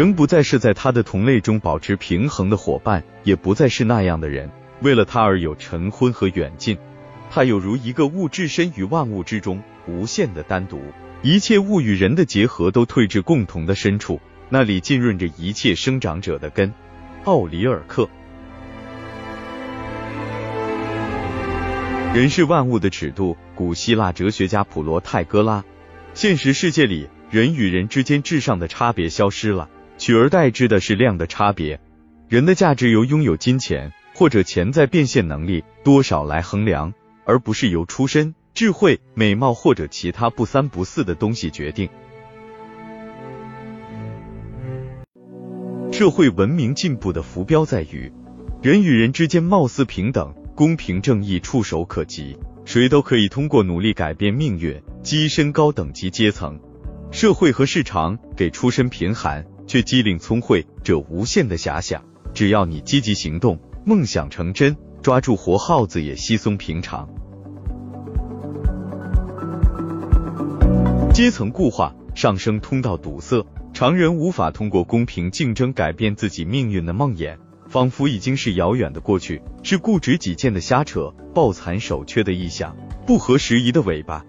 仍不再是在他的同类中保持平衡的伙伴，也不再是那样的人，为了他而有晨昏和远近。他有如一个物置身于万物之中，无限的单独，一切物与人的结合都退至共同的深处，那里浸润着一切生长者的根。奥里尔克。人是万物的尺度，古希腊哲学家普罗泰戈拉。现实世界里，人与人之间至上的差别消失了，取而代之的是量的差别。人的价值由拥有金钱或者潜在变现能力多少来衡量，而不是由出身、智慧、美貌或者其他不三不四的东西决定。社会文明进步的浮标在于，人与人之间貌似平等。公平正义触手可及，谁都可以通过努力改变命运，跻身高等级阶层。社会和市场给出身贫寒却机灵聪慧者无限的遐想，只要你积极行动，梦想成真，抓住活耗子也稀松平常。阶层固化，上升通道堵塞，常人无法通过公平竞争改变自己命运的梦魇。仿佛已经是遥远的过去，是固执己见的瞎扯，抱残守缺的臆想，不合时宜的尾巴。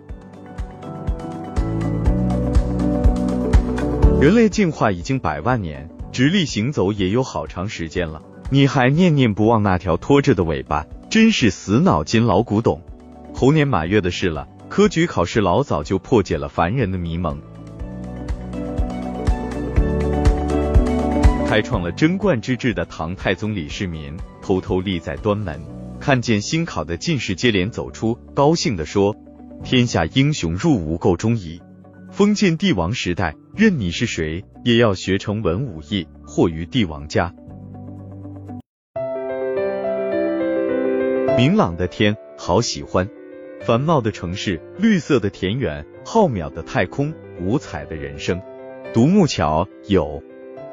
人类进化已经百万年，直立行走也有好长时间了，你还念念不忘那条拖着的尾巴，真是死脑筋老古董。猴年马月的事了，科举考试老早就破解了凡人的迷蒙。开创了贞观之治的唐太宗李世民偷偷立在端门，看见新考的进士接连走出，高兴地说：“天下英雄入吾彀中矣。”封建帝王时代，任你是谁，也要学成文武艺，或于帝王家。明朗的天，好喜欢；繁茂的城市，绿色的田园，浩渺的太空，五彩的人生。独木桥有。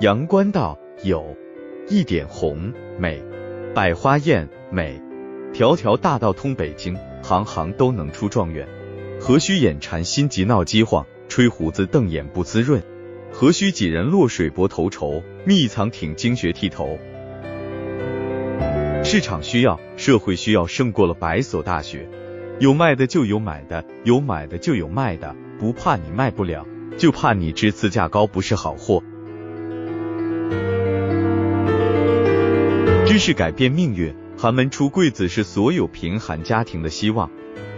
阳关道有一点红美，百花艳美，条条大道通北京，行行都能出状元。何须眼馋心急闹饥荒，吹胡子瞪眼不滋润？何须几人落水泊头筹，密藏挺经学剃头？市场需要，社会需要，胜过了百所大学。有卖的就有买的，有买的就有卖的，不怕你卖不了，就怕你知次价高不是好货。知识改变命运，寒门出贵子是所有贫寒家庭的希望。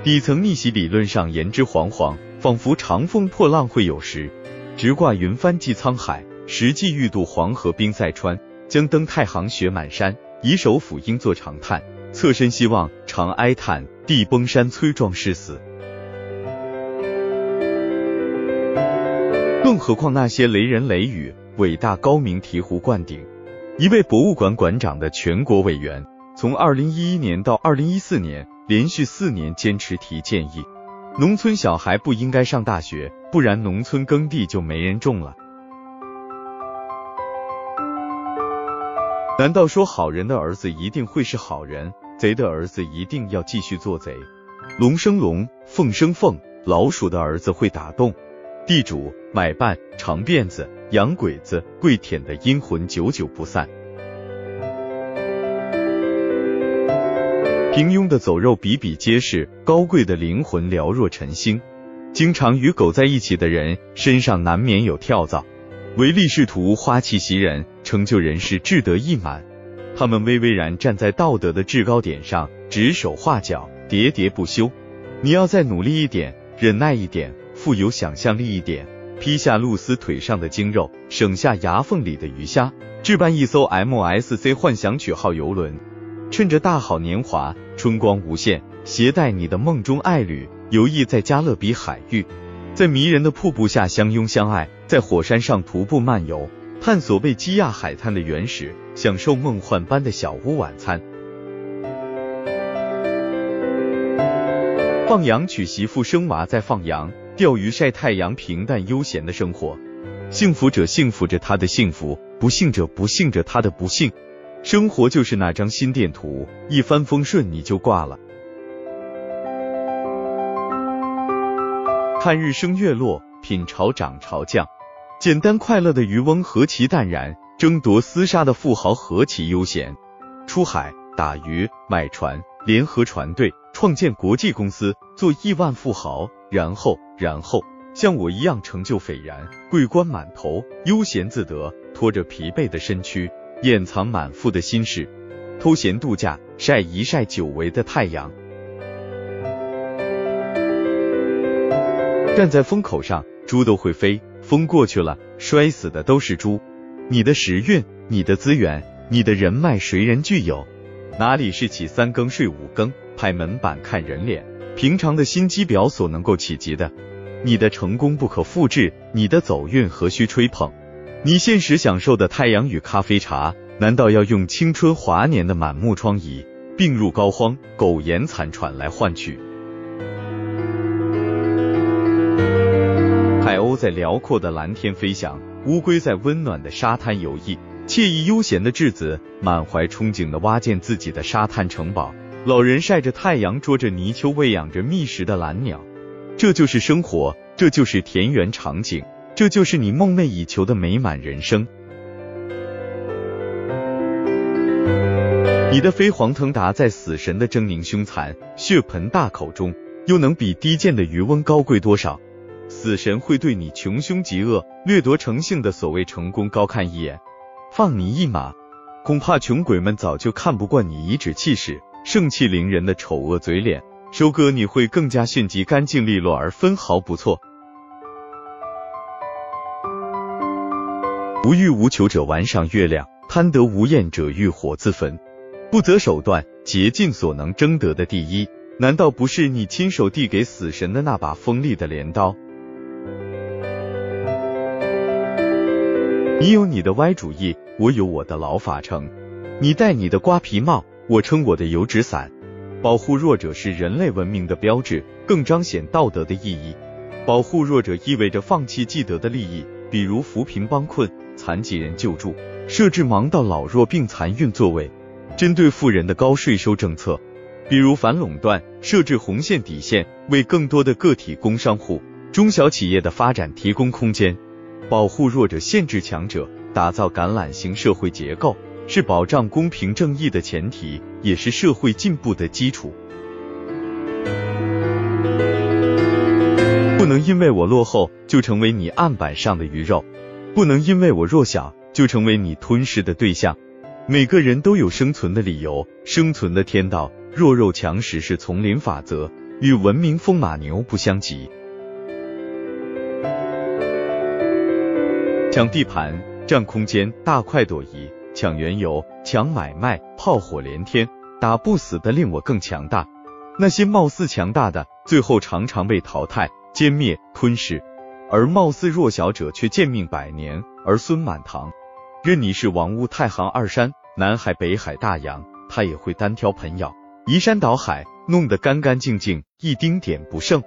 底层逆袭理论上言之惶惶，仿佛长风破浪会有时；直挂云帆济沧海，实际欲渡黄河冰塞川，将登太行雪满山。以手抚膺作长叹，侧身希望长哀叹，地崩山摧壮士死。更何况那些雷人雷语、伟大高明醍醐灌顶。一位博物馆馆长的全国委员，从二零一一年到二零一四年，连续四年坚持提建议，农村小孩不应该上大学，不然农村耕地就没人种了。难道说好人的儿子一定会是好人，贼的儿子一定要继续做贼？龙生龙，凤生凤，老鼠的儿子会打洞。地主买办长辫子洋鬼子跪舔的阴魂久久不散，平庸的走肉比比皆是，高贵的灵魂寥若晨星。经常与狗在一起的人身上难免有跳蚤，唯利是图花气袭人，成就人士志得意满。他们巍巍然站在道德的制高点上，指手画脚，喋喋不休。你要再努力一点，忍耐一点。富有想象力一点，劈下露丝腿上的筋肉，省下牙缝里的鱼虾，置办一艘 MSC 幻想曲号游轮，趁着大好年华，春光无限，携带你的梦中爱侣，游弋在加勒比海域，在迷人的瀑布下相拥相爱，在火山上徒步漫游，探索贝基亚海滩的原始，享受梦幻般的小屋晚餐。放羊娶媳妇生娃再放羊。钓鱼晒太阳，平淡悠闲的生活，幸福者幸福着他的幸福，不幸者不幸着他的不幸。生活就是那张心电图，一帆风顺你就挂了。看日升月落，品潮涨潮降，简单快乐的渔翁何其淡然，争夺厮杀的富豪何其悠闲。出海打鱼买船，联合船队，创建国际公司，做亿万富豪，然后，然后像我一样成就斐然，桂冠满头，悠闲自得，拖着疲惫的身躯，掩藏满腹的心事，偷闲度假，晒一晒久违的太阳。站在风口上，猪都会飞。风过去了，摔死的都是猪。你的时运，你的资源，你的人脉，谁人具有？哪里是起三更睡五更，拍门板看人脸，平常的心机婊所能够企及的？你的成功不可复制，你的走运何须吹捧？你现实享受的太阳与咖啡茶，难道要用青春华年的满目疮痍、病入膏肓、苟延残喘来换取？海鸥在辽阔的蓝天飞翔，乌龟在温暖的沙滩游弋，惬意悠闲的稚子满怀憧憬的挖建自己的沙滩城堡，老人晒着太阳，捉着泥鳅，喂养着觅食的蓝鸟。这就是生活，这就是田园场景，这就是你梦寐以求的美满人生。你的飞黄腾达在死神的狰狞凶残、血盆大口中，又能比低贱的渔翁高贵多少？死神会对你穷凶极恶、掠夺成性的所谓成功高看一眼，放你一马。恐怕穷鬼们早就看不惯你颐指气使、盛气凌人的丑恶嘴脸，收割你会更加迅疾、干净利落而分毫不错。无欲无求者玩赏月亮，贪得无厌者欲火自焚。不择手段，竭尽所能争得的第一，难道不是你亲手递给死神的那把锋利的镰刀？你有你的歪主意，我有我的老法程。你戴你的瓜皮帽，我撑我的油纸伞。保护弱者是人类文明的标志，更彰显道德的意义。保护弱者意味着放弃既得的利益，比如扶贫帮困、残疾人救助、设置盲道老弱病残孕座位；针对富人的高税收政策，比如反垄断、设置红线底线，为更多的个体工商户、中小企业的发展提供空间。保护弱者，限制强者，打造橄榄型社会结构，是保障公平正义的前提，也是社会进步的基础。不能因为我落后，就成为你案板上的鱼肉；不能因为我弱小，就成为你吞噬的对象。每个人都有生存的理由，生存的天道。弱肉强食是丛林法则，与文明风马牛不相及。抢地盘、占空间、大快朵颐、抢原油、抢买卖、炮火连天，打不死的令我更强大。那些貌似强大的，最后常常被淘汰、歼灭、吞噬；而貌似弱小者却贱命百年，儿孙满堂。任你是王屋太行二山、南海北海大洋，他也会单挑盆咬，移山倒海，弄得干干净净，一丁点不剩。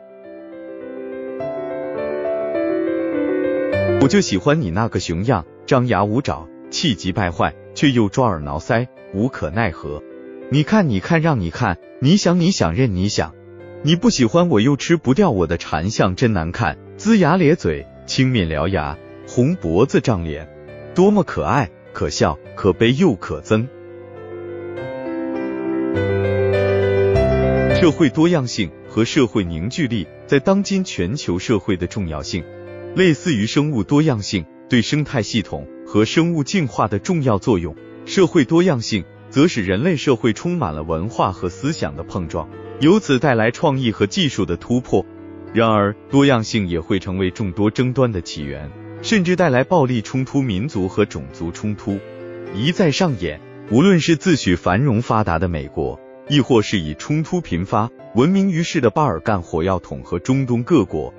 我就喜欢你那个熊样，张牙舞爪，气急败坏，却又抓耳挠腮，无可奈何。你看，你看，让你看，你想，你想，任你想。你不喜欢我又吃不掉我的馋相，真难看，龇牙咧嘴，青面獠牙，红脖子胀脸，多么可爱，可笑，可悲又可憎。社会多样性和社会凝聚力在当今全球社会的重要性。类似于生物多样性对生态系统和生物进化的重要作用，社会多样性则使人类社会充满了文化和思想的碰撞，由此带来创意和技术的突破。然而，多样性也会成为众多争端的起源，甚至带来暴力冲突、民族和种族冲突，一再上演。无论是自诩繁荣发达的美国，亦或是以冲突频发闻名于世的巴尔干火药桶和中东各国，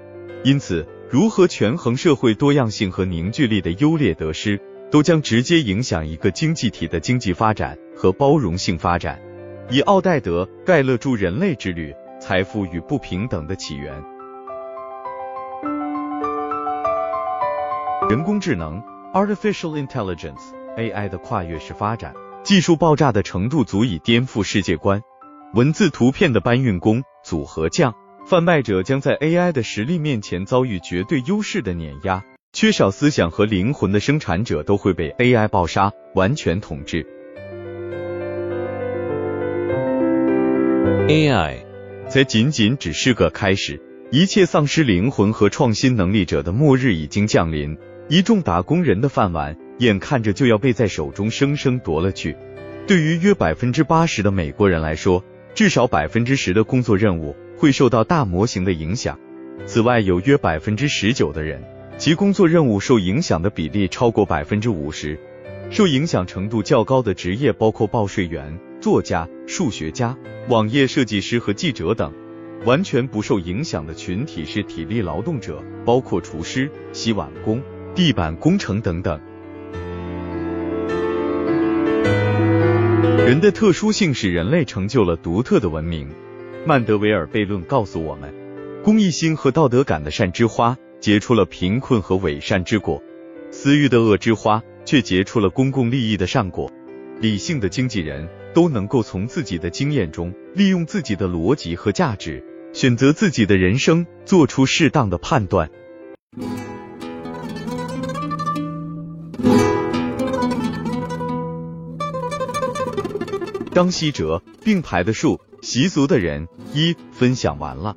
因此。如何权衡社会多样性和凝聚力的优劣得失，都将直接影响一个经济体的经济发展和包容性发展。以奥黛德·盖勒著《人类之旅：财富与不平等的起源》。人工智能 （Artificial Intelligence，AI） 的跨越式发展，技术爆炸的程度足以颠覆世界观。文字、图片的搬运工、组合匠。贩卖者将在 AI 的实力面前遭遇绝对优势的碾压，缺少思想和灵魂的生产者都会被 AI 暴杀，完全统治。AI 才仅仅只是个开始，一切丧失灵魂和创新能力者的末日已经降临，一众打工人的饭碗眼看着就要被在手中生生夺了去。对于约百分之八十的美国人来说，至少百分之十的工作任务会受到大模型的影响。此外，有约百分之十九的人，其工作任务受影响的比例超过百分之五十。受影响程度较高的职业包括报税员、作家、数学家、网页设计师和记者等。完全不受影响的群体是体力劳动者，包括厨师、洗碗工、地板工程等等。人的特殊性使人类成就了独特的文明。曼德维尔悖论告诉我们，公益心和道德感的善之花结出了贫困和伪善之果，私欲的恶之花却结出了公共利益的善果。理性的经纪人都能够从自己的经验中，利用自己的逻辑和价值。选择自己的人生，做出适当的判断。张希哲并排的树，习俗的人一分享完了。